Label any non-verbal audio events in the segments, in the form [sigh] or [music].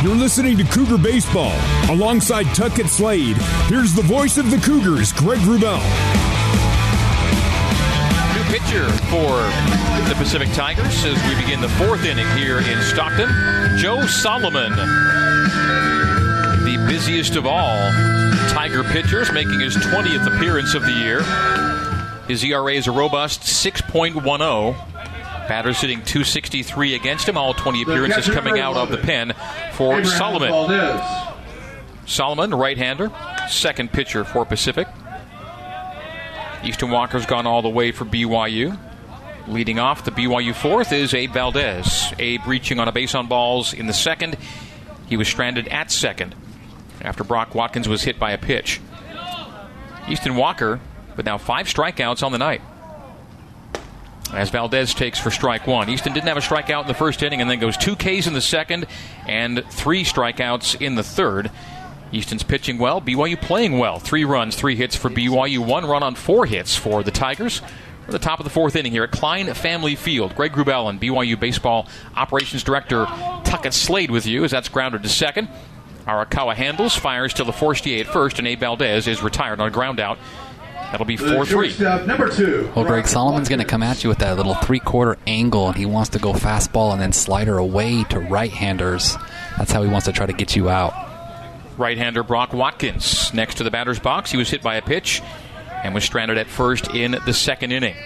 You're listening to Cougar Baseball. Alongside Tuckett Slade, here's the voice of the Cougars, Greg Wrubell. New pitcher for the Pacific Tigers as we begin the fourth inning here in Stockton. Joe Solomon, the busiest of all Tiger pitchers, making his 20th appearance of the year. His ERA is a robust 6.10. Batter hitting 263 against him. All 20 appearances coming out of the pen for Solomon. Solomon, right-hander, second pitcher for Pacific. Easton Walker's gone all the way for BYU. Leading off the BYU fourth is Abe Valdez. Abe reaching on a base on balls in the second. He was stranded at second after Brock Watkins was hit by a pitch. Easton Walker with now five strikeouts on the night as Valdez takes for strike one. Easton didn't have a strikeout in the first inning and then goes two Ks in the second and three strikeouts in the third. Easton's pitching well, BYU playing well. Three runs, three hits for BYU, one run on four hits for the Tigers. We're the top of the fourth inning here at Klein Family Field. Greg Wrubell and BYU Baseball Operations Director Tuckett Slade with you as that's grounded to second. Arakawa handles, fires to LaForestier at first, and Abe Valdez is retired on a ground out That'll be 4 3. Number two. Well, Greg Solomon's going to come at you with that little three quarter angle, and he wants to go fastball and then slider away to right handers. That's how he wants to try to get you out. Right hander Brock Watkins next to the batter's box. He was hit by a pitch and was stranded at first in the second inning.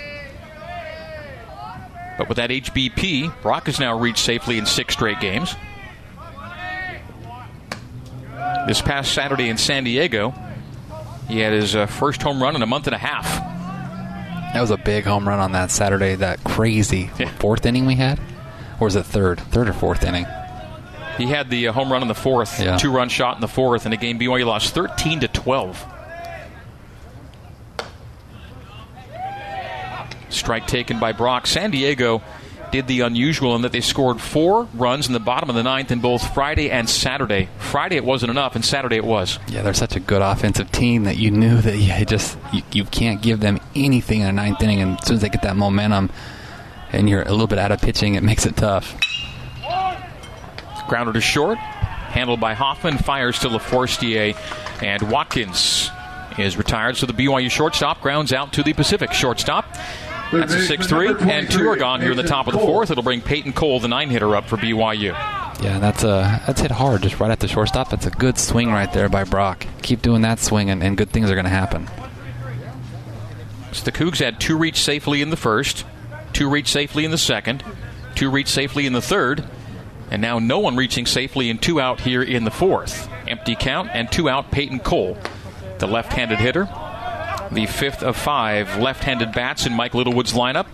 But with that HBP, Brock has now reached safely in six straight games. This past Saturday in San Diego, he had his uh, first home run in a month and a half. That was a big home run on that Saturday. That crazy yeah. fourth inning we had, or was it third, third or fourth inning? He had the uh, home run in the fourth, yeah. two run shot in the fourth, and the game BYU lost thirteen to twelve. Strike taken by Brock. San Diego did the unusual in that they scored four runs in the bottom of the ninth in both Friday and Saturday. Friday it wasn't enough, and Saturday it was. Yeah, they're such a good offensive team that you knew that you just you, you can't give them anything in the ninth inning, and as soon as they get that momentum, and you're a little bit out of pitching, it makes it tough. Grounded to short, handled by Hoffman, fires to LaForestier, and Watkins is retired. So the BYU shortstop grounds out to the Pacific shortstop. That's a 6 3, and two are gone here in the top of the fourth. It'll bring Peyton Cole, the nine hitter, up for BYU. Yeah, that's a that's hit hard just right at the shortstop. That's a good swing right there by Brock. Keep doing that swing, and, and good things are going to happen. So the Cougs had two reach safely in the first, two reach safely in the second, two reach safely in the third, and now no one reaching safely in two out here in the fourth. Empty count and two out. Peyton Cole, the left-handed hitter, the fifth of five left handed bats in Mike Littlewood's lineup.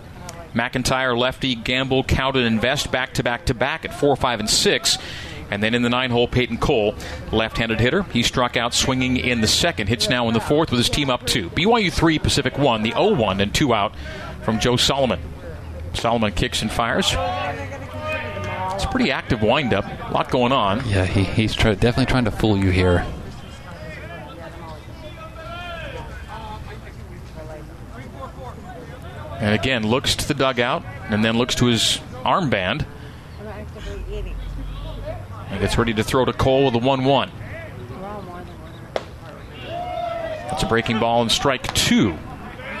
McIntyre, lefty, Gamble, Cowden, and Vest back to back to back at 4, 5, and 6. And then in the nine hole, Peyton Cole, left handed hitter. He struck out swinging in the second. Hits now in the fourth with his team up two. BYU 3, Pacific 1, the 0 1 and 2 out from Joe Solomon. Solomon kicks and fires. It's a pretty active windup. A lot going on. Yeah, he, he's try, definitely trying to fool you here. And again, looks to the dugout and then looks to his armband. And gets ready to throw to Cole with a 1 1. That's a breaking ball and strike two.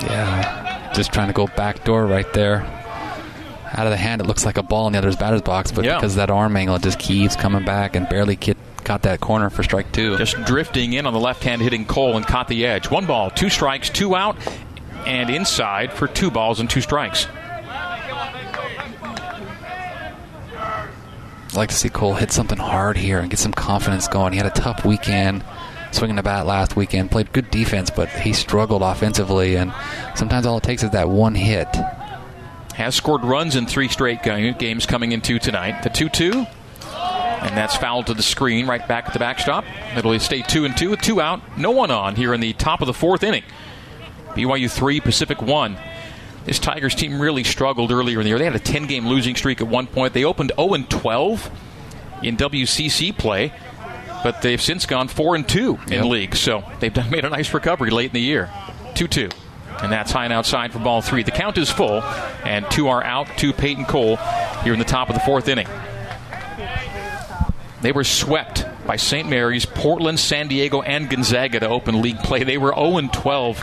Yeah, just trying to go back door right there. Out of the hand, it looks like a ball in the other's batter's box, but yeah. because of that arm angle, it just keeps coming back and barely get, got that corner for strike two. Just drifting in on the left hand, hitting Cole and caught the edge. One ball, two strikes, two out, and inside for two balls and two strikes. I'd like to see Cole hit something hard here and get some confidence going. He had a tough weekend swinging the bat last weekend, played good defense, but he struggled offensively, and sometimes all it takes is that one hit. Has scored runs in three straight games coming into tonight. The 2 2, and that's fouled to the screen right back at the backstop. It'll stay 2 and 2 with two out, no one on here in the top of the fourth inning. BYU 3, Pacific 1. This Tigers team really struggled earlier in the year. They had a 10 game losing streak at one point. They opened 0 12 in WCC play, but they've since gone 4 and 2 in yep. league. So they've done, made a nice recovery late in the year. 2 2. And that's high and outside for ball three. The count is full, and two are out to Peyton Cole here in the top of the fourth inning. They were swept by St. Mary's, Portland, San Diego, and Gonzaga to open league play. They were 0 12,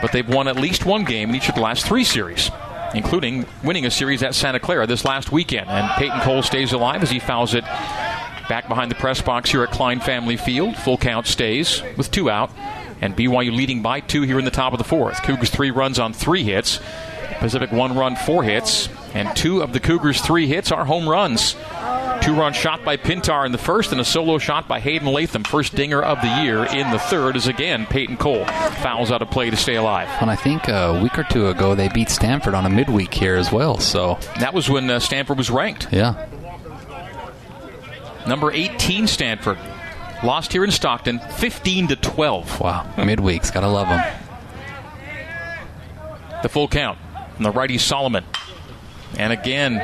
but they've won at least one game in each of the last three series, including winning a series at Santa Clara this last weekend. And Peyton Cole stays alive as he fouls it back behind the press box here at Klein Family Field. Full count stays with two out, and BYU leading by two here in the top of the fourth. Cougars three runs on three hits. Pacific one run, four hits, and two of the Cougars' three hits are home runs. Two run shot by Pintar in the first, and a solo shot by Hayden Latham. First dinger of the year in the third is again Peyton Cole. Fouls out of play to stay alive. And I think a week or two ago they beat Stanford on a midweek here as well. So that was when uh, Stanford was ranked. Yeah. Number 18 Stanford lost here in Stockton, 15 to 12. Wow, midweeks, gotta love them. The full count from the righty Solomon. And again,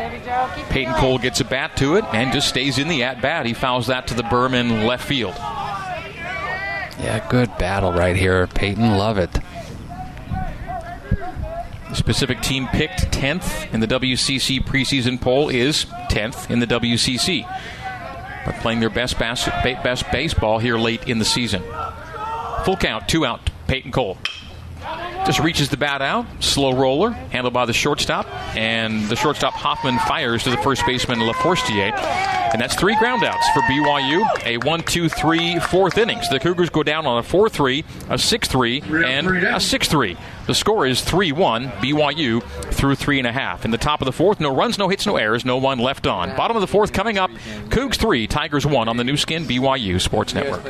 Peyton Cole gets a bat to it and just stays in the at bat. He fouls that to the Berman left field. Yeah, good battle right here. Peyton, love it. The specific team picked 10th in the WCC preseason poll is 10th in the WCC. But playing their best, bas- best baseball here late in the season. Full count, two out, Peyton Cole. Just reaches the bat out, slow roller, handled by the shortstop, and the shortstop Hoffman fires to the first baseman LaForestier. And that's three groundouts for BYU. A 1 2 3 fourth innings. The Cougars go down on a 4 3, a 6 3, and a 6 3. The score is 3 1, BYU through three and a half. In the top of the fourth, no runs, no hits, no errors, no one left on. Bottom of the fourth coming up, Cougs 3, Tigers 1 on the Nu Skin BYU Sports Network.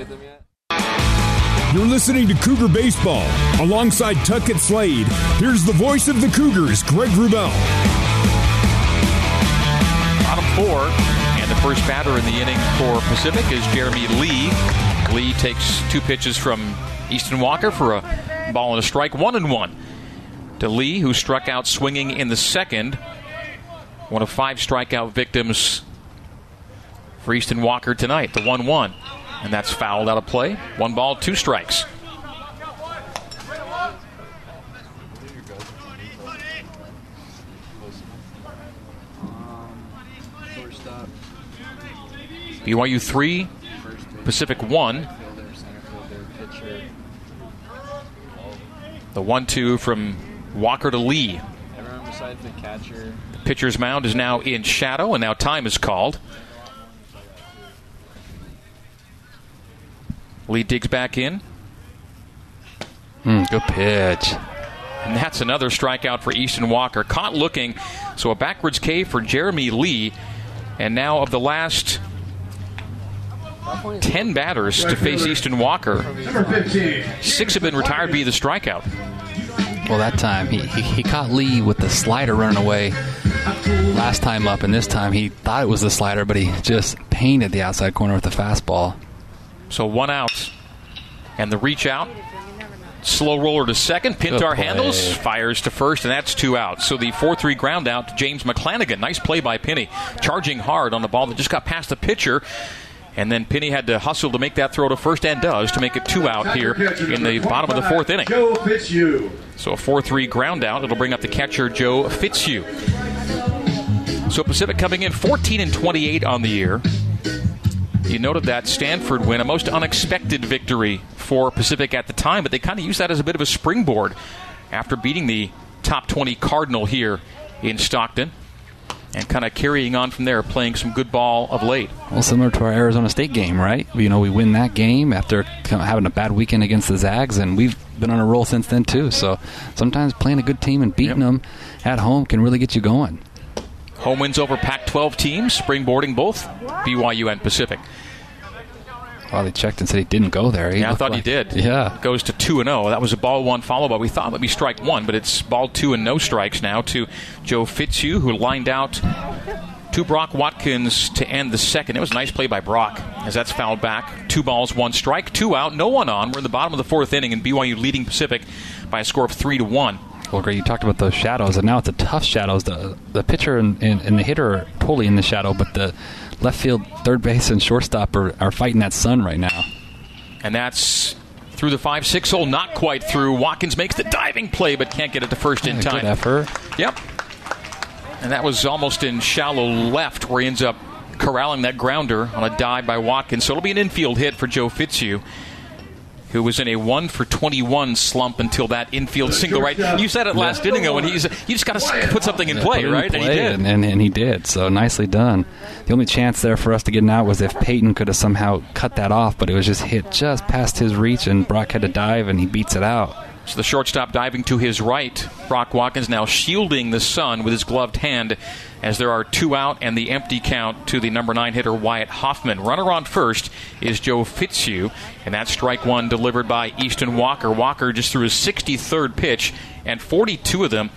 You're listening to Cougar Baseball. Alongside Tuckett Slade, here's the voice of the Cougars, Greg Wrubell. Bottom four, and the first batter in the inning for Pacific is Jeremy Lee. Lee takes two pitches from Easton Walker for a ball and a strike, one and one. To Lee, who struck out swinging in the second, one of five strikeout victims for Easton Walker tonight, the 1 1 and that's fouled out of play. One ball, two strikes. BYU 3, Pacific 1. The 1 2 from Walker to Lee. Everyone besides the catcher. The pitcher's mound is now in shadow, and now time is called. Lee digs back in. Mm, good pitch. And that's another strikeout for Easton Walker. Caught looking. So a backwards K for Jeremy Lee. And now of the last 10 batters to face Easton Walker, six have been retired via the strikeout. Well, that time he, he, he caught Lee with the slider running away last time up, and this time he thought it was the slider, but he just painted the outside corner with the fastball. So one out. And the reach out. Slow roller to second. Pintar handles, fires to first, and that's two outs. So the 4 3 ground out to James McClanagan. Nice play by Penny. Charging hard on the ball that just got past the pitcher. And then Penny had to hustle to make that throw to first and does to make it two out here in the bottom of the fourth inning. Joe Fitzhugh. So a 4 3 ground out. It'll bring up the catcher, Joe Fitzhugh. So Pacific coming in 14 and 28 on the year. You noted that Stanford win, a most unexpected victory for Pacific at the time, but they kind of used that as a bit of a springboard after beating the top 20 Cardinal here in Stockton and kind of carrying on from there, playing some good ball of late. Well, similar to our Arizona State game, right? You know, we win that game after having a bad weekend against the Zags, and we've been on a roll since then too. So sometimes playing a good team and beating yep. them at home can really get you going. Home wins over Pac 12 teams, springboarding both BYU and Pacific. Well, he checked and said he didn't go there. He yeah, I thought like, he did. Yeah. Goes to 2 and 0. That was a ball one follow by. We thought it would be strike one, but it's ball two and no strikes now to Joe Fitzhugh, who lined out to Brock Watkins to end the second. It was a nice play by Brock as that's fouled back. Two balls, one strike, two out, no one on. We're in the bottom of the fourth inning, and BYU leading Pacific by a score of 3 to 1. Holger, you talked about those shadows, and now it's a tough shadows. The the pitcher and, and, and the hitter are totally in the shadow, but the left field, third base, and shortstop are, are fighting that sun right now. And that's through the 5 6 hole, not quite through. Watkins makes the diving play, but can't get it to first in time. Good effort. Yep. And that was almost in shallow left where he ends up corralling that grounder on a dive by Watkins. So it'll be an infield hit for Joe Fitzhugh who was in a one for 21 slump until that infield single. Right, you said it last inning ago, and he's you just got to put something in play, right? Play, and he did, and, and, and, he did. So nicely done. The only chance there for us to get an out was if Peyton could have somehow cut that off, but it was just hit just past his reach, and Brock had to dive, and he beats it out. So the shortstop diving to his right. Brock Watkins now shielding the sun with his gloved hand as there are two out and the empty count to the number nine hitter Wyatt Hoffman. Runner on first is Joe Fitzhugh, and that strike one delivered by Easton Walker. Walker just threw his 63rd pitch and 42 of them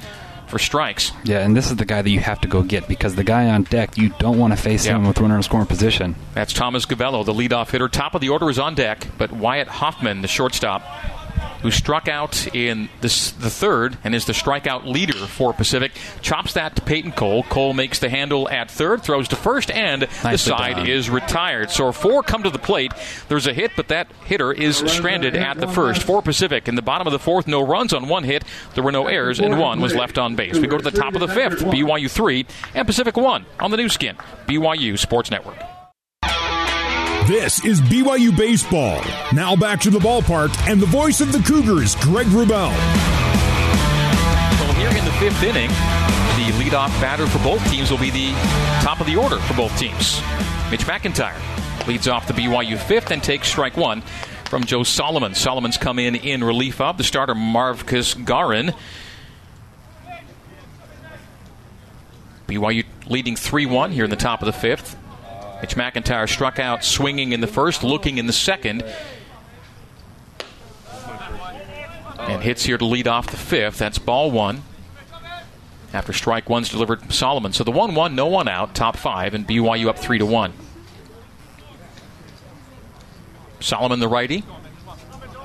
for strikes. Yeah, and this is the guy that you have to go get because the guy on deck, you don't want to face him with runner in scoring position. That's Thomas Gavello, the leadoff hitter. Top of the order is on deck, but Wyatt Hoffman, the shortstop, who struck out in this, the third and is the strikeout leader for Pacific. Chops that to Peyton Cole. Cole makes the handle at third, throws to first, and Nicely the side done. is retired. So four come to the plate. There's a hit, but that hitter is stranded at the first. For Pacific in the bottom of the fourth, no runs on one hit. There were no errors, and one was left on base. We go to the top of the fifth. BYU three and Pacific one on the Nu Skin. BYU Sports Network. This is BYU Baseball. Now back to the ballpark and the voice of the Cougars, Greg Wrubell. So here in the fifth inning, the leadoff batter for both teams will be the top of the order for both teams. Mitch McIntyre leads off the BYU fifth and takes strike one from Joe Solomon. Solomon's come in in relief of the starter Marvcus Garin. BYU leading 3 1 here in the top of the fifth. Mitch McIntyre struck out swinging in the first, looking in the second. And hits here to lead off the fifth. That's ball one. After strike one's delivered Solomon. So the 1 1, no one out, top five, and BYU up 3 to 1. Solomon, the righty,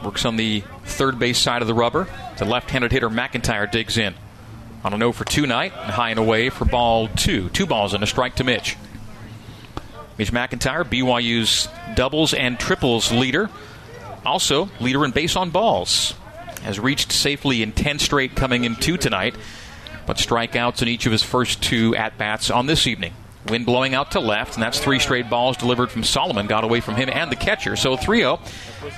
works on the third base side of the rubber. The left handed hitter McIntyre digs in. On a no for two night, and high and away for ball two. Two balls and a strike to Mitch. Mitch McIntyre, BYU's doubles and triples leader. Also, leader in base on balls. Has reached safely in 10 straight coming in two tonight, but strikeouts in each of his first two at bats on this evening. Wind blowing out to left, and that's three straight balls delivered from Solomon. Got away from him and the catcher. So 3 0,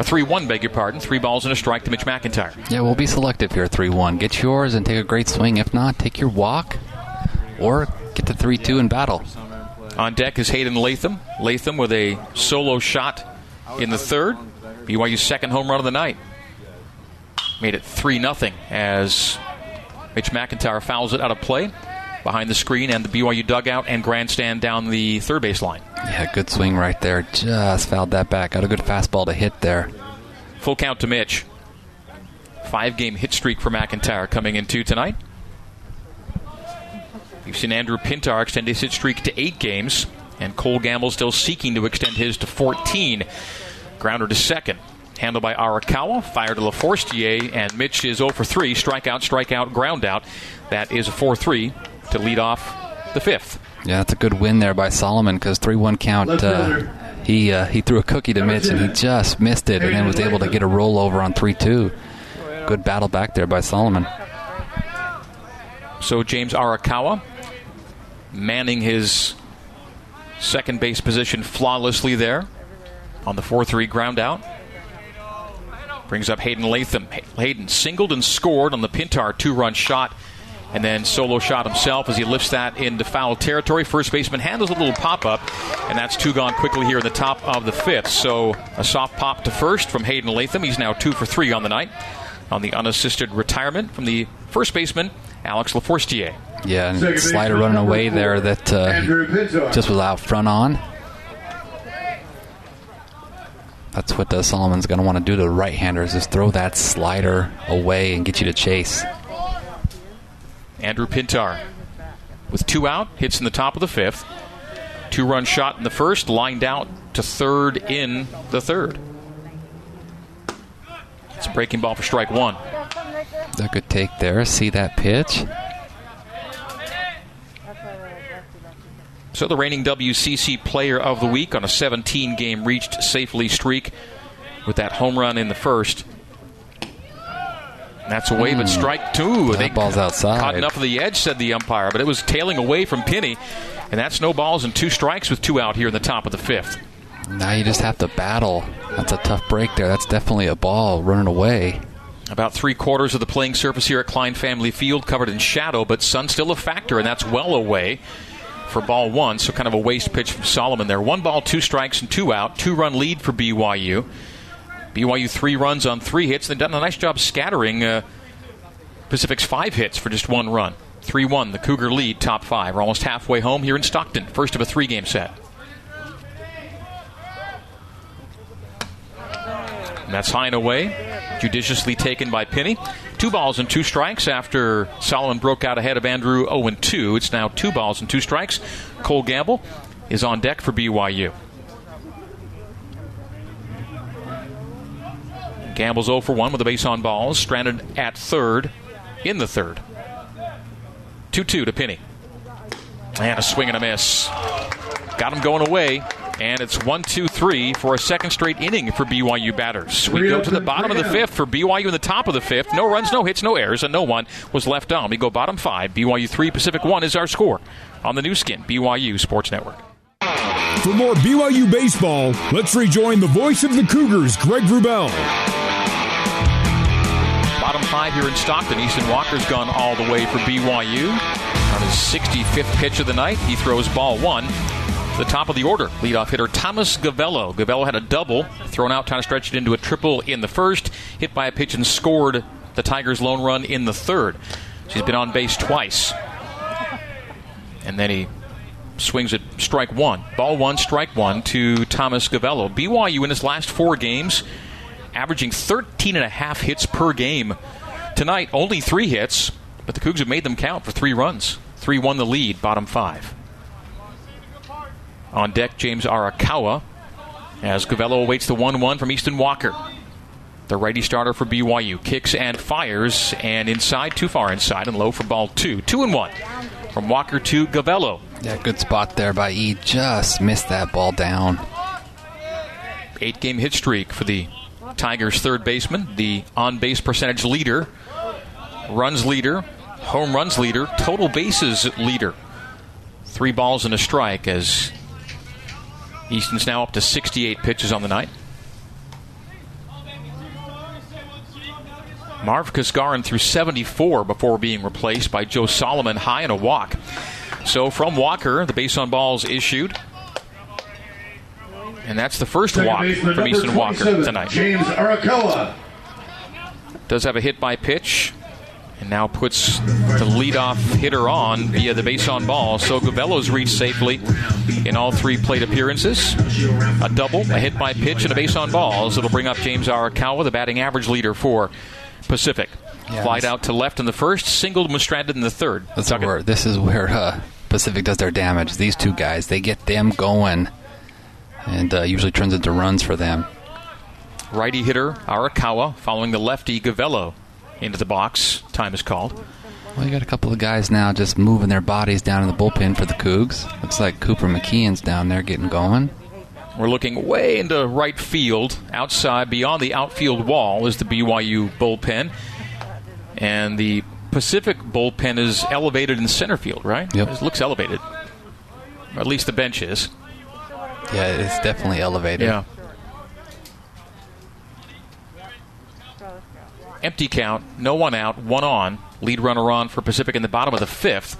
a 3 1, beg your pardon. Three balls and a strike to Mitch McIntyre. Yeah, we'll be selective here 3 1. Get yours and take a great swing. If not, take your walk or get to 3 2 and battle. On deck is Hayden Latham. Latham with a solo shot in the third. BYU's second home run of the night. Made it 3 0 as Mitch McIntyre fouls it out of play behind the screen and the BYU dugout and grandstand down the third base line. Yeah, good swing right there. Just fouled that back. Got a good fastball to hit there. Full count to Mitch. Five game hit streak for McIntyre coming in two tonight. We've seen Andrew Pintar extend his hit streak to eight games, and Cole Gamble still seeking to extend his to 14. Grounder to second. Handled by Arakawa, fire to LaForestier, and Mitch is 0 for 3. Strikeout, strikeout, ground out. That is a 4 3 to lead off the fifth. Yeah, that's a good win there by Solomon because 3 1 count. Uh, he, uh, he threw a cookie to Mitch and he just missed it and then was able to get a rollover on 3 2. Good battle back there by Solomon. So James Arakawa manning his second base position flawlessly there on the 4 3 ground out. Brings up Hayden Latham. Hayden singled and scored on the Pintar two run shot and then solo shot himself as he lifts that into foul territory. First baseman handles a little pop up, and that's two gone quickly here in the top of the fifth. So a soft pop to first from Hayden Latham. He's now two for three on the night on the unassisted retirement from the first baseman, Alex LaForestier. Yeah, and slider running away there that uh, just was out front on. That's what uh, Solomon's going to want to do to right-handers is throw that slider away and get you to chase. Andrew Pintar with two out, hits in the top of the fifth. Two run shot in the first, lined out to third in the third. It's a breaking ball for strike one. A good take there. See that pitch? So the reigning WCC Player of the Week on a 17 game reached safely streak with that home run in the first. That's a away, but hmm. strike two. That they ball's outside. Caught enough of the edge, said the umpire, but it was tailing away from Penny, And that's no balls and two strikes with two out here in the top of the fifth. Now you just have to battle. That's a tough break there. That's definitely a ball running away. About three quarters of the playing surface here at Klein Family Field covered in shadow, but sun still a factor, and that's well away for ball one. So kind of a waste pitch from Solomon there. One ball, two strikes, and two out. Two run lead for BYU. BYU three runs on three hits. They've done a nice job scattering uh, Pacific's five hits for just one run. 3 1, the Cougar lead, top five. We're almost halfway home here in Stockton. First of a three game set. That's high and away, judiciously taken by Penny. Two balls and two strikes after Solomon broke out ahead of Andrew 0 2. It's now two balls and two strikes. Cole Gamble is on deck for BYU. Gamble's 0 for 1 with a base on balls, stranded at third in the third. 2 2 to Pinney. And a swing and a miss. Got him going away. And it's 1 2 3 for a second straight inning for BYU batters. We go to the bottom of the fifth for BYU in the top of the fifth. No runs, no hits, no errors, and no one was left on. We go bottom five. BYU 3, Pacific 1 is our score on the Nu Skin, BYU Sports Network. For more BYU baseball, let's rejoin the voice of the Cougars, Greg Wrubell. Bottom five here in Stockton. Easton Walker's gone all the way for BYU. On his 65th pitch of the night, he throws ball one. The top of the order, leadoff hitter Thomas Gavello. Gavello had a double, thrown out, trying to stretch it into a triple in the first, hit by a pitch and scored the Tigers' lone run in the third. She's been on base twice. And then he swings at strike one. Ball one, strike one to Thomas Gavello. BYU in his last four games, averaging 13 and a half hits per game. Tonight, only three hits, but the Cougs have made them count for three runs. 3 1 the lead, bottom five. On deck, James Arakawa as Gavello awaits the 1 1 from Easton Walker. The righty starter for BYU kicks and fires, and inside, too far inside, and low for ball two. 2 and 1 from Walker to Gavello. Yeah, good spot there by E. Just missed that ball down. Eight game hit streak for the Tigers' third baseman, the on base percentage leader, runs leader, home runs leader, total bases leader. Three balls and a strike as Easton's now up to 68 pitches on the night. Marv Kaskarin threw 74 before being replaced by Joe Solomon high in a walk. So from Walker, the base on balls issued. And that's the first Second walk from Easton Walker tonight. James Arakawa. Does have a hit by pitch. Now puts the leadoff hitter on via the base on ball. So Gavello's reached safely in all three plate appearances. A double, a hit by pitch, and a base on balls. It'll bring up James Arakawa, the batting average leader for Pacific. Yeah, Flied out to left in the first, singled stranded in the third. That's Tuck it. where this is where uh, Pacific does their damage. These two guys, they get them going, and uh, usually turns into runs for them. Righty hitter Arakawa following the lefty Gavello into the box. Time is called. Well, you got a couple of guys now just moving their bodies down in the bullpen for the Cougs. Looks like Cooper McKeon's down there getting going. We're looking way into right field. Outside, beyond the outfield wall, is the BYU bullpen. And the Pacific bullpen is elevated in center field, right? Yep. It looks elevated. Or at least the bench is. Yeah, it's definitely elevated. Yeah. Empty count, no one out, one on. Lead runner on for Pacific in the bottom of the fifth.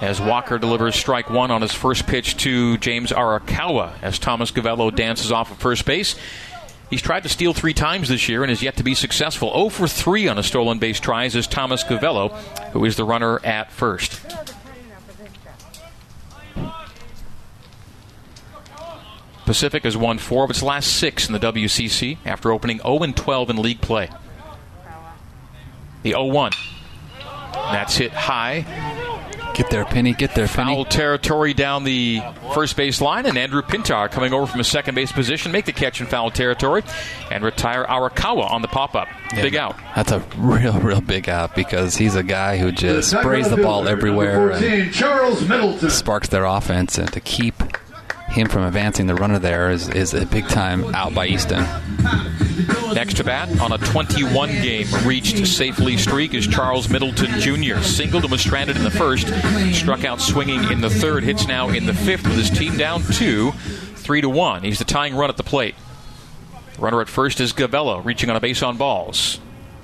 As Walker delivers strike one on his first pitch to James Arakawa as Thomas Gavello dances off of first base. He's tried to steal three times this year and has yet to be successful. 0 for 3 on his stolen base tries is Thomas Gavello, who is the runner at first. Pacific has won four of its last six in the WCC after opening 0 12 in league play. The 0 1. That's hit high. Get there, Penny. Get there, Penny. Foul territory down the first base line, and Andrew Pintar coming over from a second base position, make the catch in foul territory, and retire Arakawa on the pop up. Yeah, Big out. That's a real, real big out because he's a guy who just Tiger sprays the ball fielder, everywhere number and 14, Charles Middleton. sparks their offense. And to keep him from advancing the runner there is, is a big time out by Easton. Next to bat on a 21 game reached safely streak is Charles Middleton Jr. Singled and was stranded in the first, struck out swinging in the third, hits now in the fifth with his team down two, three to one. He's the tying run at the plate. Runner at first is Gavello, reaching on a base on balls.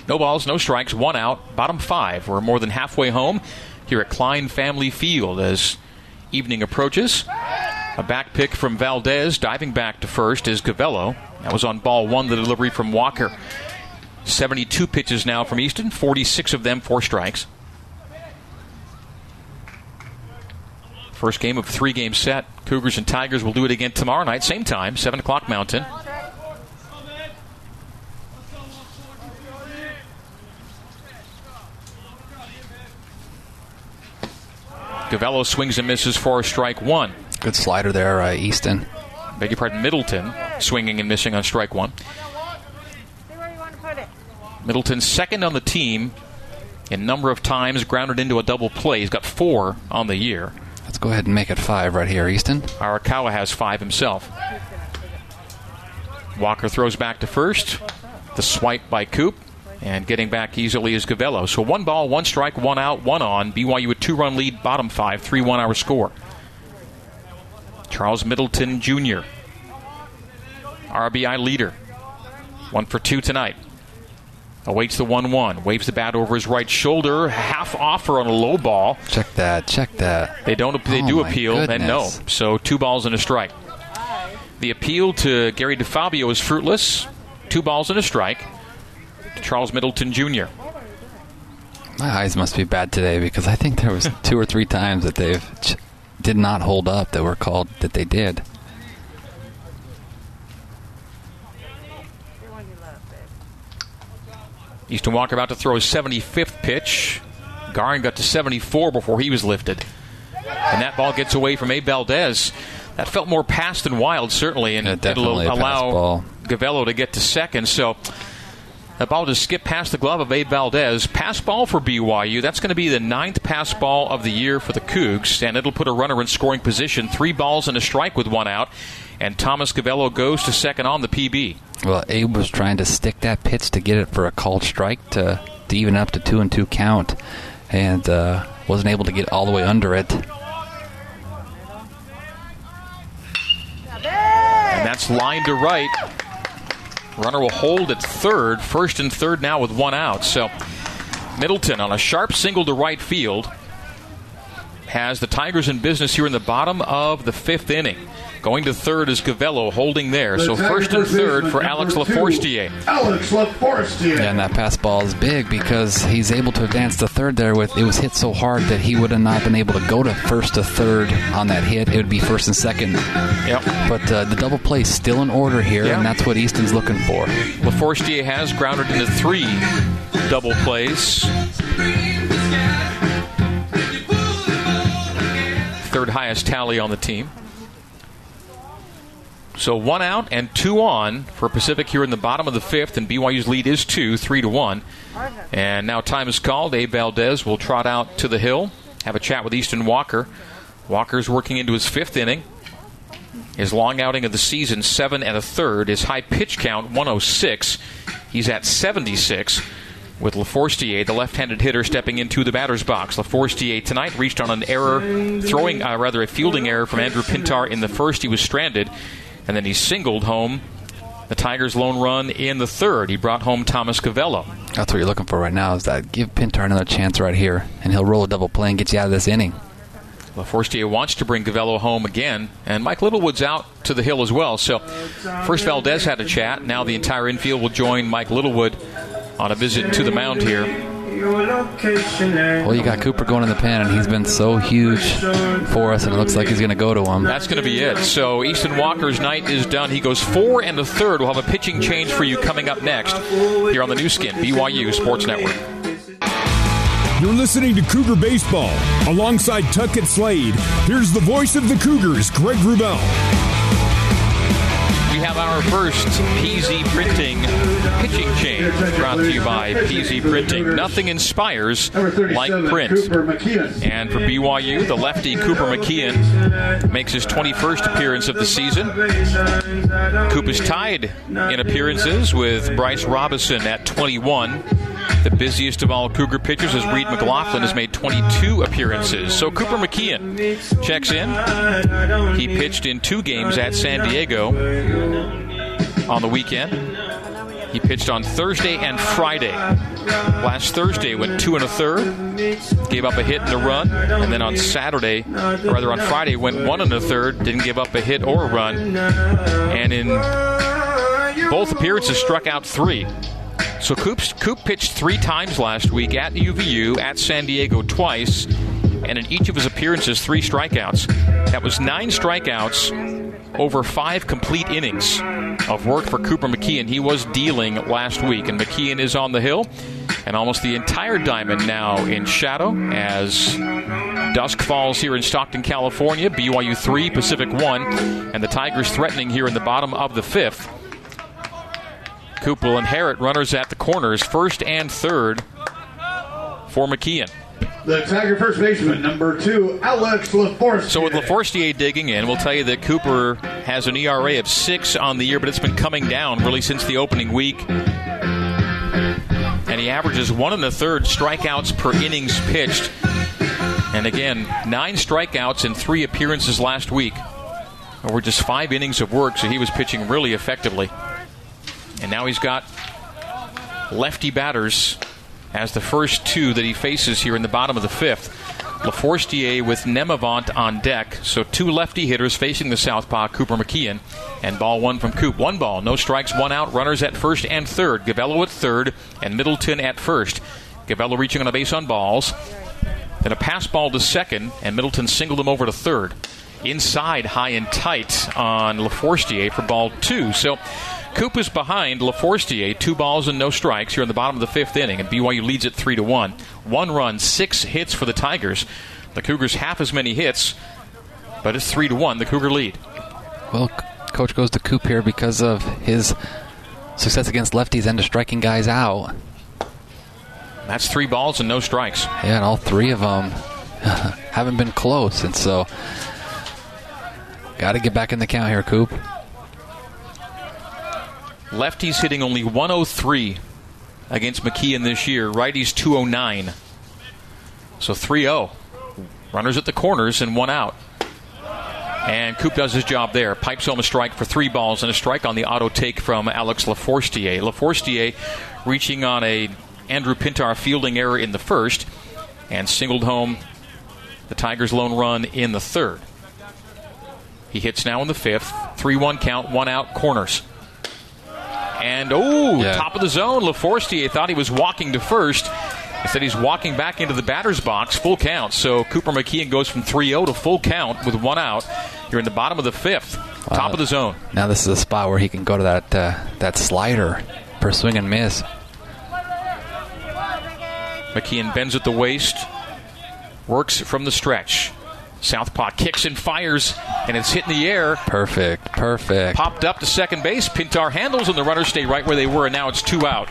No balls, no strikes, one out, bottom five. We're more than halfway home here at Klein Family Field as evening approaches. A back pick from Valdez, diving back to first is Gavello. That was on ball one, the delivery from Walker. 72 pitches now from Easton, 46 of them four strikes. First game of three game set. Cougars and Tigers will do it again tomorrow night, same time, 7 o'clock Mountain. Gavello swings and misses for strike one. Good slider there, uh, Easton. Beg your pardon, Middleton swinging and missing on strike one. Middleton second on the team in number of times grounded into a double play. He's got four on the year. Let's go ahead and make it five right here, Easton. Arakawa has five himself. Walker throws back to first. The swipe by Coop. And getting back easily is Gavello. So one ball, one strike, one out, one on. BYU a two run lead, bottom five, 3 1 hour score. Charles Middleton Jr., RBI leader. One for two tonight. Awaits the 1 1. Waves the bat over his right shoulder. Half offer on a low ball. Check that. Check that. They don't. They Oh, do appeal, and no. So two balls and a strike. The appeal to Gary DeFabio is fruitless. Two balls and a strike. To Charles Middleton Jr. My eyes must be bad today because I think there was two or three times that they've ch- did not hold up that were called that they did. Easton Walker about to throw his 75th pitch. Garin got to 74 before he was lifted. And that ball gets away from Abe Valdez. That felt more pass than wild, certainly, and Yeah, it'll allow. Gavello to get to second. So that ball just skipped past the glove of Abe Valdez. Pass ball for BYU. That's going to be the ninth pass ball of the year for the Cougs, and it'll put a runner in scoring position. Three balls and a strike with one out. And Thomas Gavello goes to second on the PB. Well, Abe was trying to stick that pitch to get it for a called strike to, to even up to two and two count, and uh, wasn't able to get all the way under it. And that's line to right. Runner will hold at third, first and third now with one out. So Middleton on a sharp single to right field has the Tigers in business here in the bottom of the fifth inning. Going to third is Gavello holding there. So first and third for Alex Laforestier. Alex Laforestier. Yeah, and that pass ball is big because he's able to advance to third there with it was hit so hard that he would have not been able to go to first to third on that hit. It would be first and second. Yep. But uh, the double play is still in order here, Yeah. and that's what Easton's looking for. Laforestier has grounded into three double plays. Third highest tally on the team. So one out and two on for Pacific here in the bottom of the fifth, and BYU's lead is two, three to one. And now time is called. Abe Valdez will trot out to the hill, have a chat with Easton Walker. Walker's working into his fifth inning. His long outing of the season, seven and a third. His high pitch count, 106. He's at 76 with Laforestier, the left-handed hitter, stepping into the batter's box. Laforestier tonight reached on an error, throwing uh, rather a fielding error from Andrew Pintar in the first. He was stranded, and then he singled home the Tigers' lone run in the third. He brought home Thomas Gavello. That's what you're looking for right now. Is that give Pintar another chance right here, and he'll roll a double play and get you out of this inning. Laforestier wants to bring Gavello home again, and Mike Littlewood's out to the hill as well. So, first Valdez had a chat. Now the entire infield will join Mike Littlewood on a visit to the mound here. Well, you got Cooper going in the pen, and he's been so huge for us, and it looks like he's going to go to him. That's going to be it. So, Easton Walker's night is done. He goes four and a third. We'll have a pitching change for you coming up next here on the Nu Skin, BYU Sports Network. You're listening to Cougar Baseball. Alongside Tuckett Slade, here's the voice of the Cougars, Greg Wrubell. Have our our first PZ Printing pitching change brought to you by PZ Printing. Nothing inspires like print. And for BYU, the lefty Cooper McKeon makes his 21st appearance of the season. Coop is tied in appearances with Bryce Robinson at 21. The busiest of all Cougar pitchers is Reed McLaughlin has made 22 appearances. So Cooper McKeon checks in. He pitched in two games at San Diego on the weekend. He pitched on Thursday and Friday. Last Thursday went two and a third, gave up a hit and a run, and then on Saturday, rather on Friday, went one and a third, didn't give up a hit or a run, and in both appearances struck out three. So Coop's, Coop pitched three times last week at UVU, at San Diego twice, and in each of his appearances, three strikeouts. That was nine strikeouts over five complete innings of work for Cooper McKeon. He was dealing last week, and McKeon is on the hill, and almost the entire diamond now in shadow as dusk falls here in Stockton, California. BYU 3, Pacific 1, and the Tigers threatening here in the bottom of the fifth. Coop will inherit runners at the corners, first and third for McKeon. The Tiger first baseman, number two, Alex LaForce. So with LaForestier digging in, we'll tell you that Cooper has an ERA of six on the year, but it's been coming down really since the opening week. And he averages one and a third strikeouts per innings pitched. And again, nine strikeouts in three appearances last week. Over just five innings of work, so he was pitching really effectively. And now he's got lefty batters as the first two that he faces here in the bottom of the fifth. LaForestier with Nemavant on deck. So two lefty hitters facing the southpaw, Cooper McKeon. And ball one from Coop. One ball, no strikes, one out. Runners at first and third. Gavello at third and Middleton at first. Gavello reaching on a base on balls. Then a pass ball to second, and Middleton singled him over to third. Inside, high and tight on LaForestier for ball two. So Coop is behind LaForestier, two balls and no strikes here in the bottom of the fifth inning, and BYU leads it three to one. One run, six hits for the Tigers. The Cougars half as many hits, but it's three to one. The Cougar lead. Well, coach goes to Coop here because of his success against lefties and to striking guys out. That's three balls and no strikes. Yeah, and all three of them [laughs] haven't been close, and so got to get back in the count here, Coop. Lefties hitting only 103 against McKeon this year. Righties 209. So 3 0. Runners at the corners and one out. And Coop does his job there. Pipes home a strike for three balls and a strike on the auto take from Alex LaForestier. LaForestier reaching on a Andrew Pintar fielding error in the first and singled home the Tigers' lone run in the third. He hits now in the fifth. 3 1 count, one out, corners. And oh, Yeah. top of the zone. LaForestier thought he was walking to first. Instead, he's walking back into the batter's box, full count. So Cooper McKeon goes from 3 0 to full count with one out. You're in the bottom of the fifth, top of the zone. Now this is a spot where he can go to that uh, that slider for swing and miss. McKeon bends at the waist, works from the stretch. Southpaw kicks and fires, and it's hit in the air. Perfect, perfect. Popped up to second base. Pintar handles, and the runners stay right where they were, and now it's two out.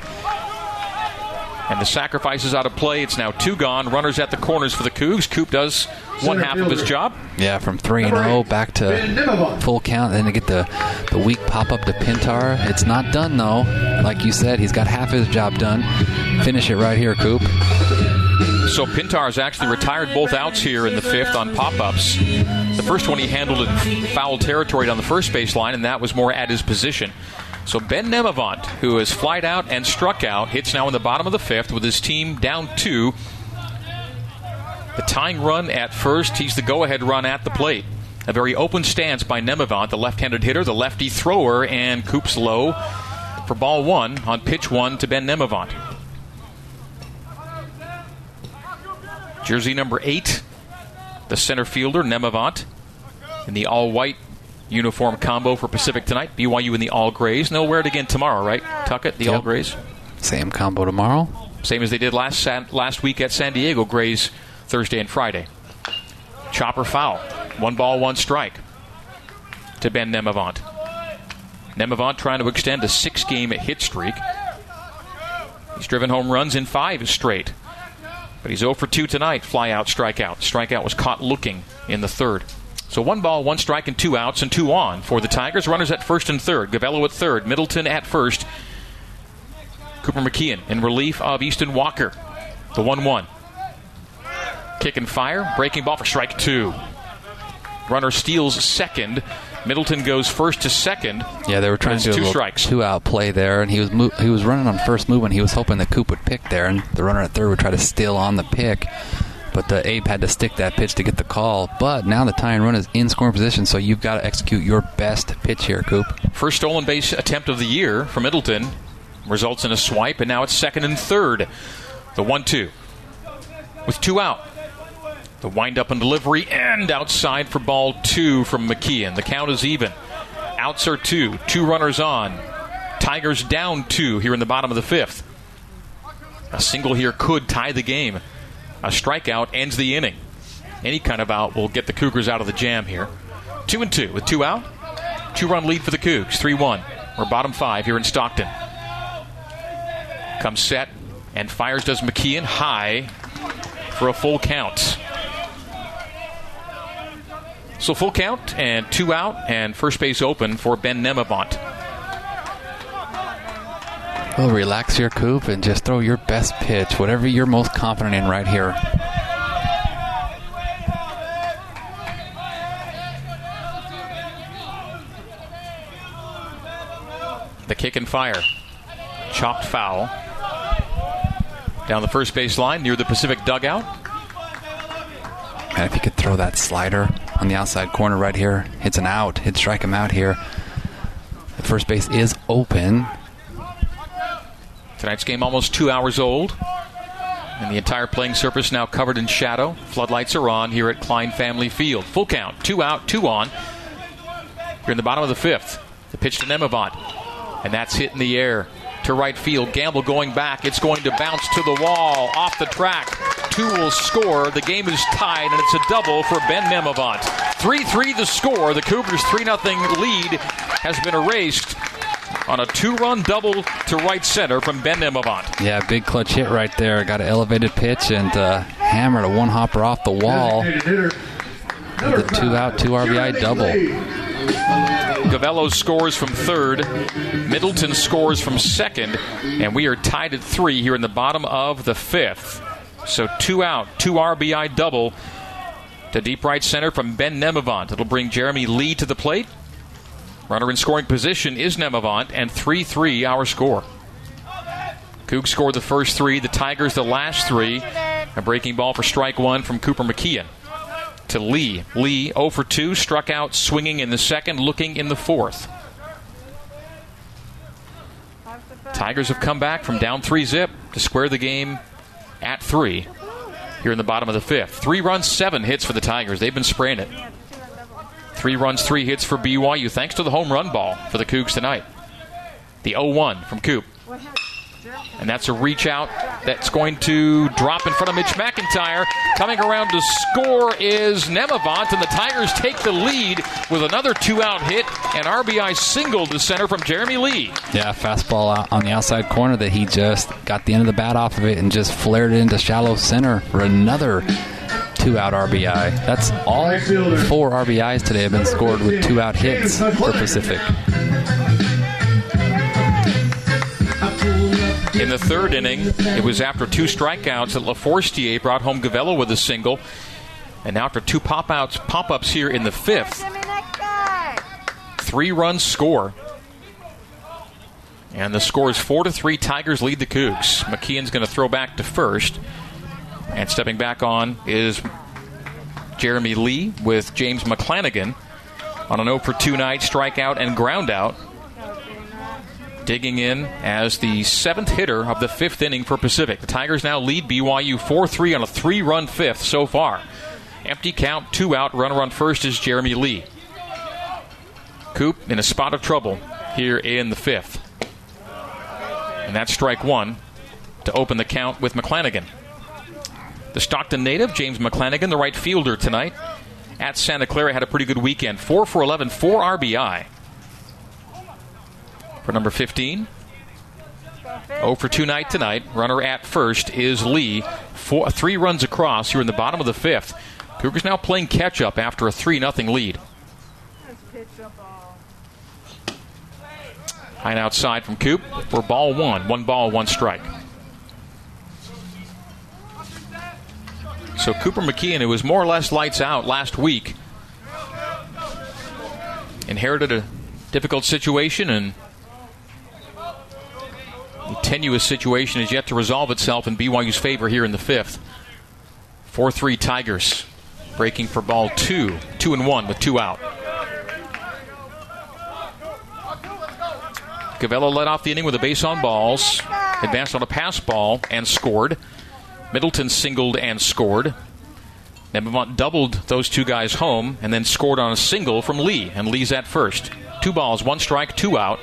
And the sacrifice is out of play. It's now two gone. Runners at the corners for the Cougs. Coop does one Center half of his job. Yeah, from three and oh zero back to full count, and then to get the the weak pop up to Pintar. It's not done though. Like you said, he's got half his job done. Finish it right here, Coop. So Pintar has actually retired both outs here in the fifth on pop ups. The first one he handled in foul territory on the first base line, and that was more at his position. So Ben Nemavant, who has flied out and struck out, hits now in the bottom of the fifth with his team down two. The tying run at first, he's the go ahead run at the plate. A very open stance by Nemavant, the left handed hitter, the lefty thrower, and Coops low for ball one on pitch one to Ben Nemavant. Jersey number eight, the center fielder, Nemavant, in the all white uniform combo for Pacific tonight. BYU in the all grays. And they'll wear it again tomorrow, right? Tuckett, the all grays. Same combo tomorrow. Same as they did last last week at San Diego, grays Thursday and Friday. Chopper foul. One ball, one strike to Ben Nemavant. Nemavant trying to extend a six game hit streak. He's driven home runs in five straight. But he's 0 for 2 tonight. Fly out, strikeout. Strikeout was caught looking in the third. So one ball, one strike, and two outs, and two on for the Tigers. Runners at first and third. Gavello at third. Middleton at first. Cooper McKeon in relief of Easton Walker. The 1 1. Kick and fire. Breaking ball for strike two. Runner steals second. Middleton goes first to second. Yeah, they were trying to do two a strikes. two out play there, and he was mo- he was running on first move, and he was hoping that Coop would pick there, and the runner at third would try to steal on the pick. But the Abe had to stick that pitch to get the call. But now the tying run is in scoring position, so you've got to execute your best pitch here, Coop. First stolen base attempt of the year for Middleton results in a swipe, and now it's second and third. The 1 2 with two out. The windup and delivery, and outside for ball two from McKeon. The count is even. Outs are two. Two runners on. Tigers down two here in the bottom of the fifth. A single here could tie the game. A strikeout ends the inning. Any kind of out will get the Cougars out of the jam here. Two and two with two out. Two run lead for the Cougs. 3 1. We're bottom five here in Stockton. Comes set and fires does McKeon high for a full count. So full count and two out and first base open for Ben Nemavant. Well, relax your Coop and just throw your best pitch, whatever you're most confident in right here. The kick and fire. Chopped foul. Down the first base line near the Pacific dugout. And if you could throw that slider on the outside corner right here, hits an out, hit strike him out here. The first base is open. Tonight's game almost two hours old. And the entire playing surface now covered in shadow. Floodlights are on here at Klein Family Field. Full count. Two out, two on. You're in the bottom of the fifth. The pitch to Nemavant. And that's hit in the air to right field. Gamble going back. It's going to bounce to the wall, off the track. Two will score. The game is tied, and it's a double for Ben Nemavant. 3 3 the score. The Cougars' 3 0 lead has been erased on a two run double to right center from Ben Nemavant. Yeah, big clutch hit right there. Got an elevated pitch and uh, hammered a one hopper off the wall. Designated hitter, The two out, two RBI double. Gavello scores from third. Middleton scores from second. And we are tied at three here in the bottom of the fifth. So two out, two RBI double to deep right center from Ben Nemavant. It'll bring Jeremy Lee to the plate. Runner in scoring position is Nemavant, and 3 3 our score. Cougs scored the first three, the Tigers the last three. A breaking ball for strike one from Cooper McKeon to Lee. Lee 0 for 2, struck out swinging in the second, looking in the fourth. Tigers have come back from down 3 zip to square the game at 3 here in the bottom of the fifth. Three runs, seven hits for the Tigers. They've been spraying it. Three runs, three hits for BYU, thanks to the home run ball for the Cougs tonight. The 0 1 from Coop. And that's a reach out that's going to drop in front of Mitch McIntyre. Coming around to score is Nemavant, and the Tigers take the lead with another two out hit and RBI single to center from Jeremy Lee. Yeah, fastball out on the outside corner that he just got the end of the bat off of it and just flared it into shallow center for another two out RBI. That's all four RBIs today have been scored with two out hits for Pacific. In the third inning, it was after two strikeouts that LaForestier brought home Gavello with a single. And now after two pop outs, pop ups here in the fifth, three runs score. And the score is four to three. Tigers lead the Cougs. McKeon's going to throw back to first. And stepping back on is Jeremy Lee with James McClanagan on an 0 for 2 night strikeout and ground out. Digging in as the seventh hitter of the fifth inning for Pacific. The Tigers now lead BYU 4 3 on a three run fifth so far. Empty count, two out. Runner on first is Jeremy Lee. Coop in a spot of trouble here in the fifth. And that's strike one to open the count with McClanagan. The Stockton native, James McClanagan, the right fielder tonight at Santa Clara, had a pretty good weekend. 4 for 11, 4 RBI. For number 15. 0 for 2 night tonight. Runner at first is Lee. Four, three runs across here in the bottom of the fifth. Cougars now playing catch up after a 3 0 lead. High and outside from Coop for ball one. One ball, one strike. So Cooper McKeon, who was more or less lights out last week, inherited a difficult situation and tenuous situation is yet to resolve itself in BYU's favor here in the fifth. 4 3 Tigers breaking for ball two. Two and one with two out. Gavello led off the inning with a base on balls, advanced on a pass ball, and scored. Middleton singled and scored. Nemavant doubled those two guys home and then scored on a single from Lee, and Lee's at first. Two balls, one strike, two out.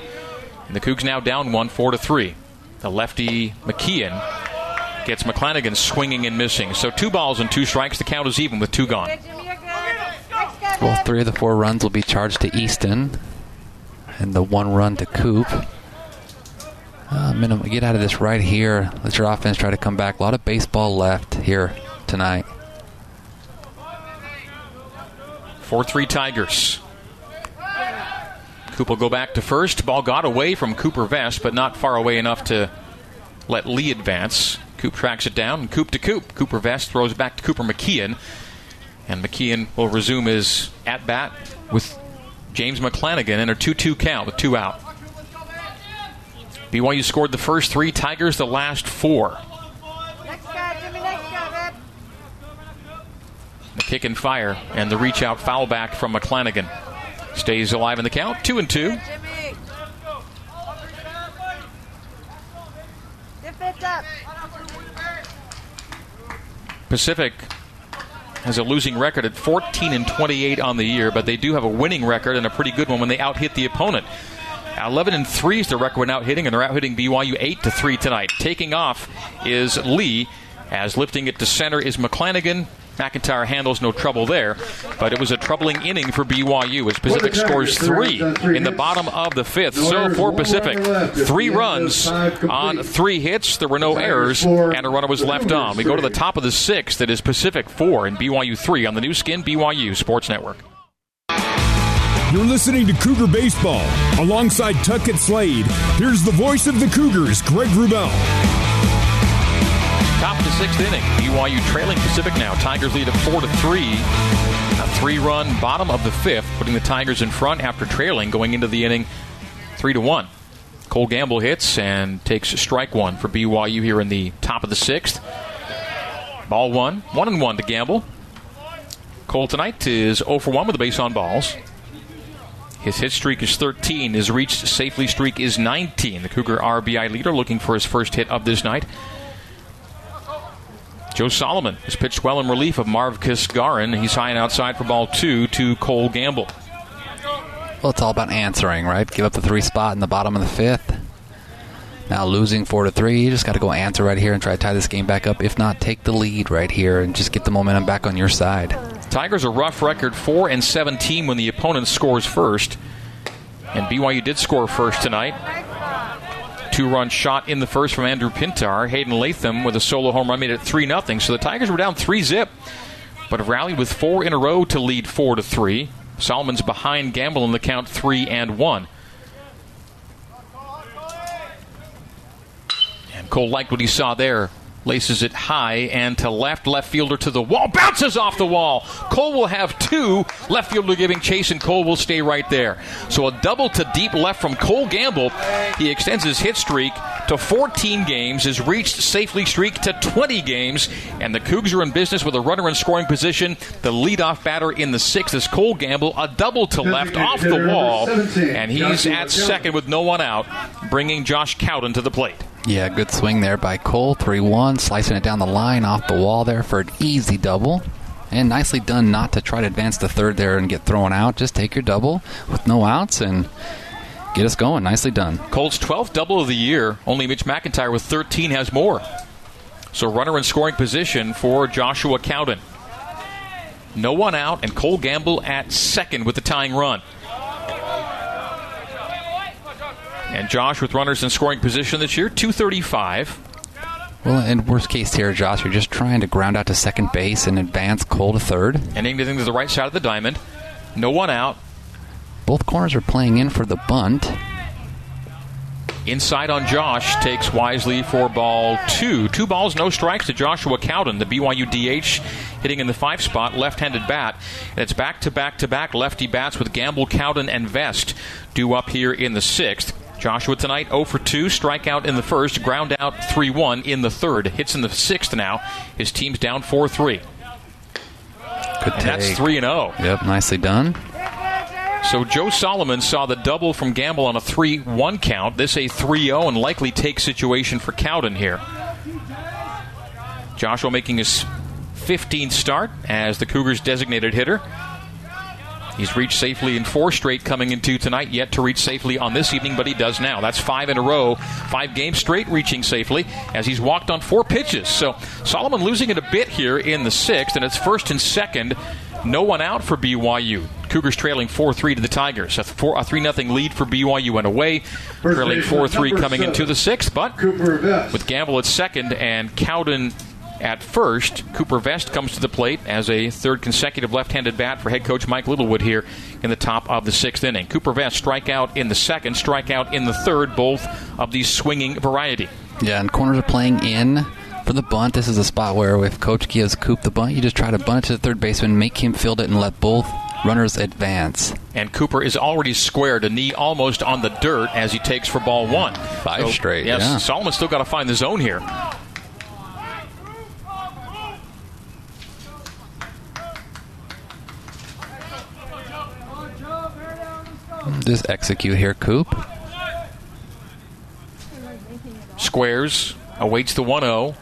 And the Cougs now down one, four to three. The lefty McKeon gets McClanagan swinging and missing. So two balls and two strikes. The count is even with two gone. Well, three of the four runs will be charged to Easton, and the one run to Coop. Uh, minimum, get out of this right here. Let your offense try to come back. A lot of baseball left here tonight. 4 3 Tigers. Coop will go back to first. Ball got away from Cooper Vest, but not far away enough to let Lee advance. Coop tracks it down, Coop to Coop. Cooper Vest throws back to Cooper McKeon. And McKeon will resume his at bat with James McClanagan in a 2 2 count with two out. BYU scored the first three, Tigers the last four. The kick and fire, and the reach out foul back from McClanagan. Stays alive in the count, two and two. Pacific has a losing record at 14 and 28 on the year, but they do have a winning record and a pretty good one when they out hit the opponent. 11 and 3 is the record when out hitting, and they're out hitting BYU 8 to 3 tonight. Taking off is Lee, as lifting it to center is McClanagan. McIntyre handles no trouble there, but it was a troubling inning for BYU as Pacific scores three in the bottom of the fifth. So for Pacific, three runs on three hits. There were no errors, and a runner was left on. We go to the top of the sixth. That is Pacific four and BYU three on the Nu Skin BYU Sports Network. You're listening to Cougar Baseball. Alongside Tuckett Slade, here's the voice of the Cougars, Greg Wrubell. Top of the sixth inning. BYU trailing Pacific now. Tigers lead at four to three. A three-run bottom of the fifth, putting the Tigers in front after trailing going into the inning, three to one. Cole Gamble hits and takes strike one for BYU here in the top of the sixth. Ball one, one and one to Gamble. Cole tonight is 0 for 1 with a base on balls. His hit streak is 13. His reached safely streak is 19. The Cougar RBI leader looking for his first hit of this night. Joe Solomon has pitched well in relief of Marv Kisgarin. He's high and outside for ball two to Cole Gamble. Well, it's all about answering, right? Give up the three spot in the bottom of the fifth. Now losing four to three, you just got to go answer right here and try to tie this game back up. If not, take the lead right here and just get the momentum back on your side. Tigers a rough record, four and seventeen when the opponent scores first, and BYU did score first tonight. Two-run shot in the first from Andrew Pintar. Hayden Latham with a solo home run made it three 0 So the Tigers were down three zip, but rallied with four in a row to lead four to three. Solomon's behind Gamble in the count three and one. And Cole liked what he saw there. Laces it high and to left, left fielder to the wall, bounces off the wall. Cole will have two, left fielder giving chase, and Cole will stay right there. So a double to deep left from Cole Gamble. He extends his hit streak to 14 games, has reached safely streak to 20 games, and the Cougs are in business with a runner in scoring position. The leadoff batter in the sixth is Cole Gamble, a double to left off the wall, and he's at second with no one out, bringing Josh Cowden to the plate. Yeah, good swing there by Cole. 3 1, slicing it down the line off the wall there for an easy double. And nicely done not to try to advance the third there and get thrown out. Just take your double with no outs and get us going. Nicely done. Cole's 12th double of the year. Only Mitch McIntyre with 13 has more. So runner in scoring position for Joshua Cowden. No one out, and Cole Gamble at second with the tying run. And Josh, with runners in scoring position this year, 235. Well, in worst case here, Josh, you're just trying to ground out to second base and advance Cole to third. And anything to the right side of the diamond. No one out. Both corners are playing in for the bunt. Inside on Josh takes wisely for ball two. Two balls, no strikes to Joshua Cowden, the BYU DH, hitting in the five spot, left handed bat. And it's back to back to back lefty bats with Gamble, Cowden, and Vest due up here in the sixth. Joshua tonight 0 for 2, strikeout in the first, ground out 3 1 in the third. Hits in the sixth now. His team's down 4 3. Good And take. that's 3 and oh. 0. Yep, nicely done. So Joe Solomon saw the double from Gamble on a 3 1 count. This a 3 0 and likely take situation for Cowden here. Joshua making his 15th start as the Cougars' designated hitter. He's reached safely in four straight coming into tonight, yet to reach safely on this evening, but he does now. That's five in a row, five games straight reaching safely as he's walked on four pitches. So Solomon losing it a bit here in the sixth, and it's first and second. No one out for BYU. Cougars trailing 4 3 to the Tigers. A, 3 0 lead for BYU went away. Trailing 4 3 number coming into the sixth, but with Gamble at second and Cowden at first. Cooper Vest comes to the plate as a third consecutive left-handed bat for head coach Mike Littlewood here in the top of the sixth inning. Cooper Vest strikeout in the second, strikeout in the third, both of these swinging variety. Yeah, and corners are playing in for the bunt. This is a spot where if coach gives Coop the bunt, you just try to bunt it to the third baseman, make him field it, and let both runners advance. And Cooper is already squared, a knee almost on the dirt as he takes for ball one. Five straight, Yes, yeah. Solomon's still got to find the zone here. Just execute here, Coop. Squares, awaits the 1 0.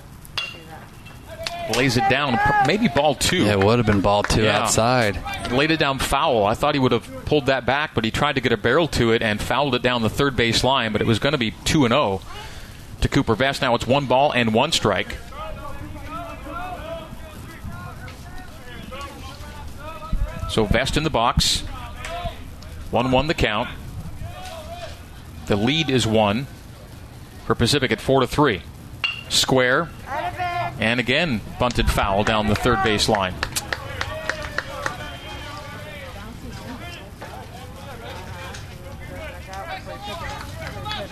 Lays it down, maybe ball two. Yeah, it would have been ball two Yeah. outside. laid it down foul. I thought he would have pulled that back, but he tried to get a barrel to it and fouled it down the third base line. But it was going to be two and zero to Cooper Vest. Now it's one ball and one strike. So Vest in the box. One one the count. The lead is one for Pacific at four to three. Square. And again, bunted foul down the third base line.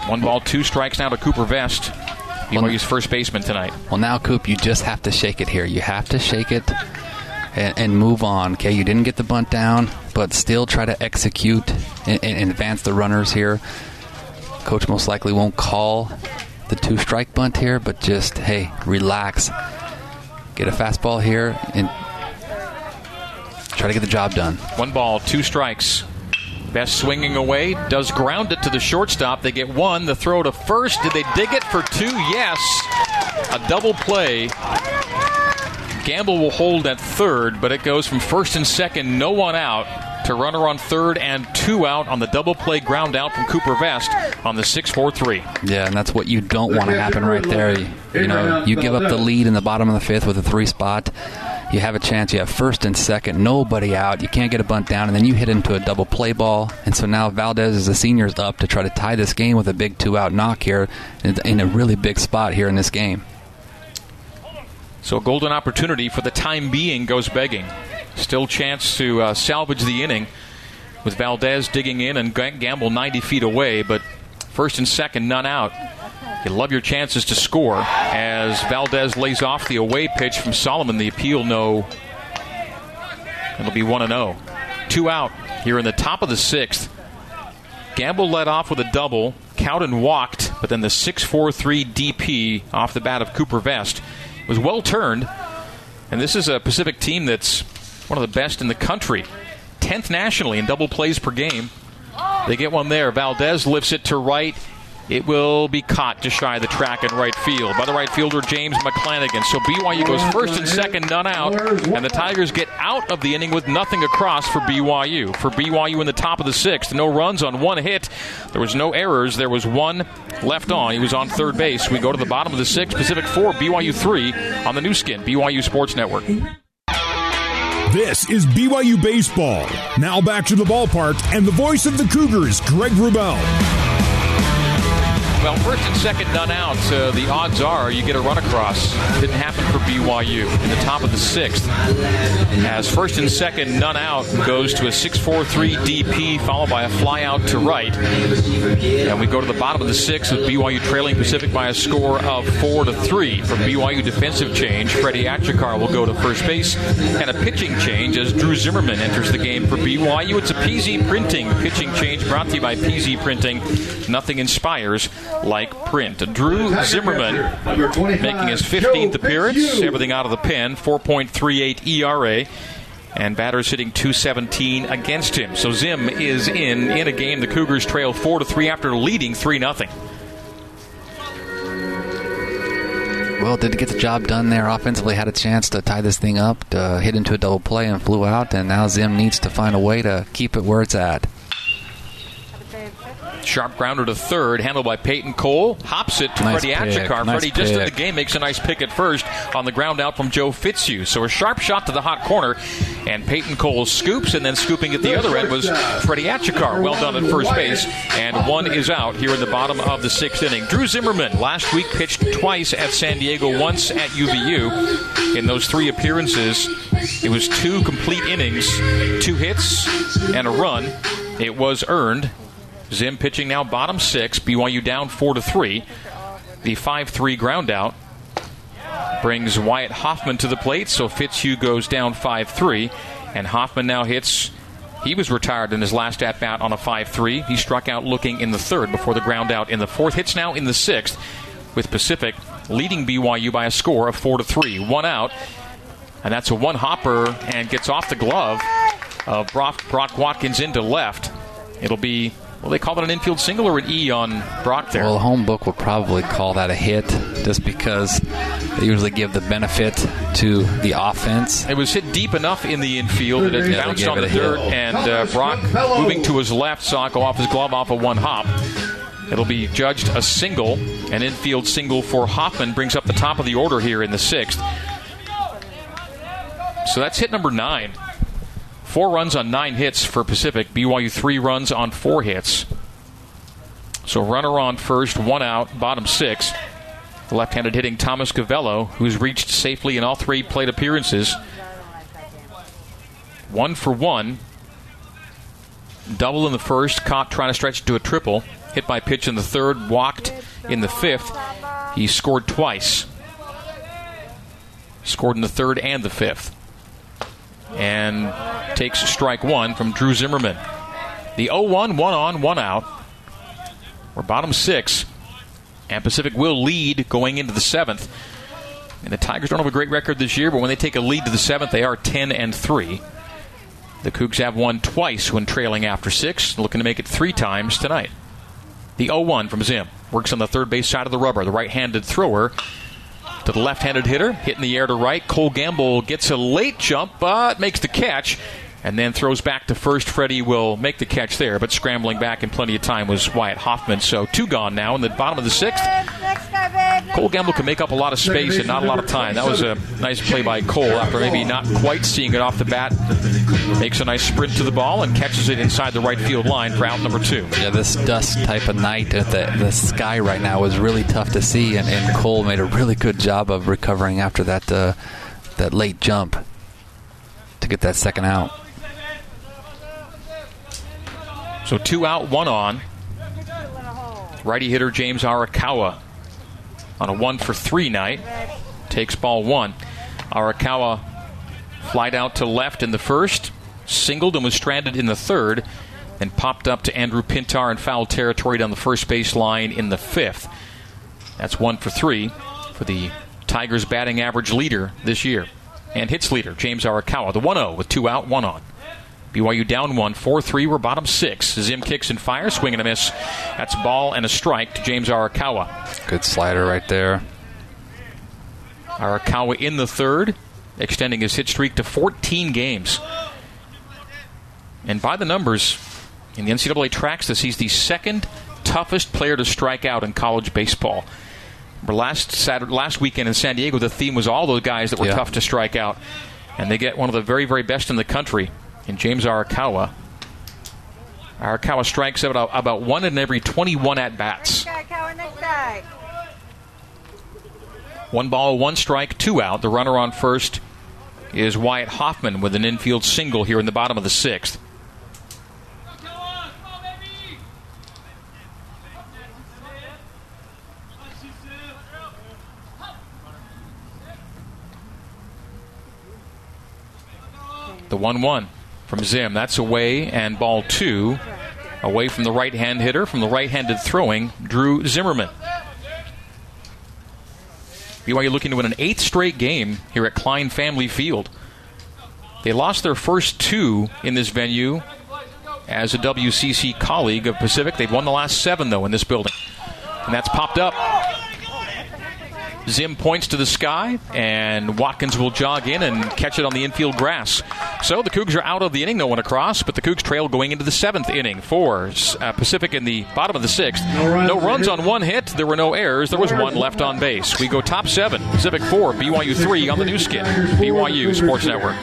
One ball, two strikes now to Cooper Vest. BYU's first baseman tonight. Well, now, Coop, you just have to shake it here. You have to shake it and, and move on. Okay, you didn't get the bunt down, but still try to execute and, and advance the runners here. Coach most likely won't call the two strike bunt here, but just, hey, relax. Get a fastball here and try to get the job done. One ball, two strikes. Vest swinging away, does ground it to the shortstop. They get one. The throw to first. Did they dig it for two? Yes. A double play. Gamble will hold at third, but it goes from first and second, no one out, to runner on third and two out on the double play ground out from Cooper Vest on the 6 4 3. Yeah, and that's what you don't want to happen right there. You, know, you give up the lead in the bottom of the fifth with a three spot. You have a chance. You have first and second, nobody out. You can't get a bunt down, and then you hit into a double play ball. And so now Valdez is the seniors up to try to tie this game with a big two out knock here in a really big spot here in this game. So a golden opportunity for the time being goes begging. Still chance to uh, salvage the inning with Valdez digging in and Gamble 90 feet away, but first and second, none out. You love your chances to score as Valdez lays off the away pitch from Solomon. The appeal, no. It'll be 1 0. Two out here in the top of the sixth. Gamble led off with a double. Cowden walked, but then the 6 4 3 DP off the bat of Cooper Vest was well turned. And this is a Pacific team that's one of the best in the country. 10th nationally in double plays per game. They get one there. Valdez lifts it to right. It will be caught just shy of the track in right field by the right fielder James McClanagan. So BYU goes first and second, none out, and the Tigers get out of the inning with nothing across for BYU. For BYU in the top of the sixth, no runs on one hit. There was no errors. There was one left on. He was on third base. We go to the bottom of the sixth, Pacific four, BYU three on the Nu Skin, BYU Sports Network. This is BYU Baseball. Now back to the ballpark and the voice of the Cougars, Greg Wrubell. Well, first and second, none out. Uh, the odds are you get a run across. Didn't happen for BYU in the top of the sixth. As first and second, none out goes to a 6-4-3 DP, followed by a fly out to right. And we go to the bottom of the sixth with BYU trailing Pacific by a score of four to three. From BYU defensive change, Freddie Achikar will go to first base, and a pitching change as Drew Zimmerman enters the game for BYU. It's a PZ Printing pitching change brought to you by PZ Printing. Nothing inspires like print. Drew Zimmerman making his 15th appearance, everything out of the pen, 4.38 ERA and batters hitting 217 against him. So Zim is in in a game the Cougars trail 4 to 3 after leading 3 nothing. Well, did get the job done there offensively. Had a chance to tie this thing up, to hit into a double play, and flew out. And now Zim needs to find a way to keep it where it's at. Sharp grounder to third, handled by Peyton Cole. Hops it to Nice Freddie Achikar. nice Freddie just in the game makes a nice pick at first on the ground out from Joe Fitzhugh. So a sharp shot to the hot corner, and Peyton Cole scoops, and then scooping at the other end was Freddie Achikar. Well done at first base, and one is out here in the bottom of the sixth inning. Drew Zimmerman last week pitched twice at San Diego, once at UVU. In those three appearances, it was two complete innings, two hits, and a run. It was earned. Zim pitching now bottom six. BYU down four to three. The five three ground out brings Wyatt Hoffman to the plate. So Fitzhugh goes down five three, and Hoffman now hits. He was retired in his last at bat on a 5 3. He struck out looking in the third before the ground out in the fourth. Hits now in the sixth, with Pacific leading BYU by a score of 4 to 3. One out, and that's a one hopper and gets off the glove of Brock, Brock Watkins into left. It'll be, well, they call it an infield single or an E on Brock there. Well, the home book would probably call that a hit just because they usually give the benefit to the offense. It was hit deep enough in the infield that it Yeah, bounced on it the a hit. dirt, and uh, Brock moving to his left saw it go off his glove off of one hop. It'll be judged a single, an infield single for Hoffman, brings up the top of the order here in the sixth. So that's hit number nine. Four runs on nine hits for Pacific. BYU three runs on four hits. So runner on first, one out, bottom six. Left-handed hitting Thomas Gavello, who's reached safely in all three plate appearances. One for one. Double in the first, caught trying to stretch to a triple. Hit by pitch in the third, walked in the fifth. He scored twice. Scored in the third and the fifth. And takes strike one from Drew Zimmerman. The 0 1, one on, one out. We're bottom six. And Pacific will lead going into the seventh. And the Tigers don't have a great record this year, but when they take a lead to the seventh, they are 10 and 3. The Cougs have won twice when trailing after six, looking to make it three times tonight. The 0 1 from Zim works on the third base side of the rubber. The right handed thrower to the left handed hitter, hitting the air to right. Cole Gamble gets a late jump, but makes the catch. And then throws back to first. Freddie will make the catch there, but scrambling back in plenty of time was Wyatt Hoffman. So two gone now in the bottom of the sixth. Cole Gamble can make up a lot of space and not a lot of time. That was a nice play by Cole after maybe not quite seeing it off the bat. Makes a nice sprint to the ball and catches it inside the right field line for out number two. Yeah, this dust type of night at the, the sky right now is really tough to see, and, and Cole made a really good job of recovering after that uh, that late jump to get that second out. So two out, one on. Righty hitter James Arakawa on a one for three night takes ball one. Arakawa flied out to left in the first, singled and was stranded in the third, and popped up to Andrew Pintar in foul territory down the first base line in the fifth. That's one for three for the Tigers batting average leader this year. And hits leader, James Arakawa, the 1 0 with two out, one on. BYU down one, 4 3. We're bottom six. Zim kicks and fires, swing and a miss. That's ball and a strike to James Arakawa. Good slider right there. Arakawa in the third, extending his hit streak to 14 games. And by the numbers, in the NCAA tracks this, he's the second toughest player to strike out in college baseball. Remember last Saturday, last weekend in San Diego, the theme was all those guys that were Yeah. tough to strike out, and they get one of the very, very best in the country in James Arakawa. Arakawa strikes out about one in every 21 at bats. One ball, one strike, two out. The runner on first is Wyatt Hoffman with an infield single here in the bottom of the sixth. The 1 1 from Zim. That's away, and ball two away from the right hand hitter, from the right handed throwing, Drew Zimmerman. BYU looking to win an eighth straight game here at Klein Family Field. They lost their first two in this venue as a WCC colleague of Pacific. They've won the last seven, though, in this building. And that's popped up Zim points to the sky, and Watkins will jog in and catch it on the infield grass. So the Cougs are out of the inning, no one across, but the Cougs trail going into the seventh inning for uh, Pacific in the bottom of the sixth. No runs, no runs on one hit. There were no errors. There was one left on base. We go top seven. Pacific four, BYU three on the Nu Skin, BYU Sports Network.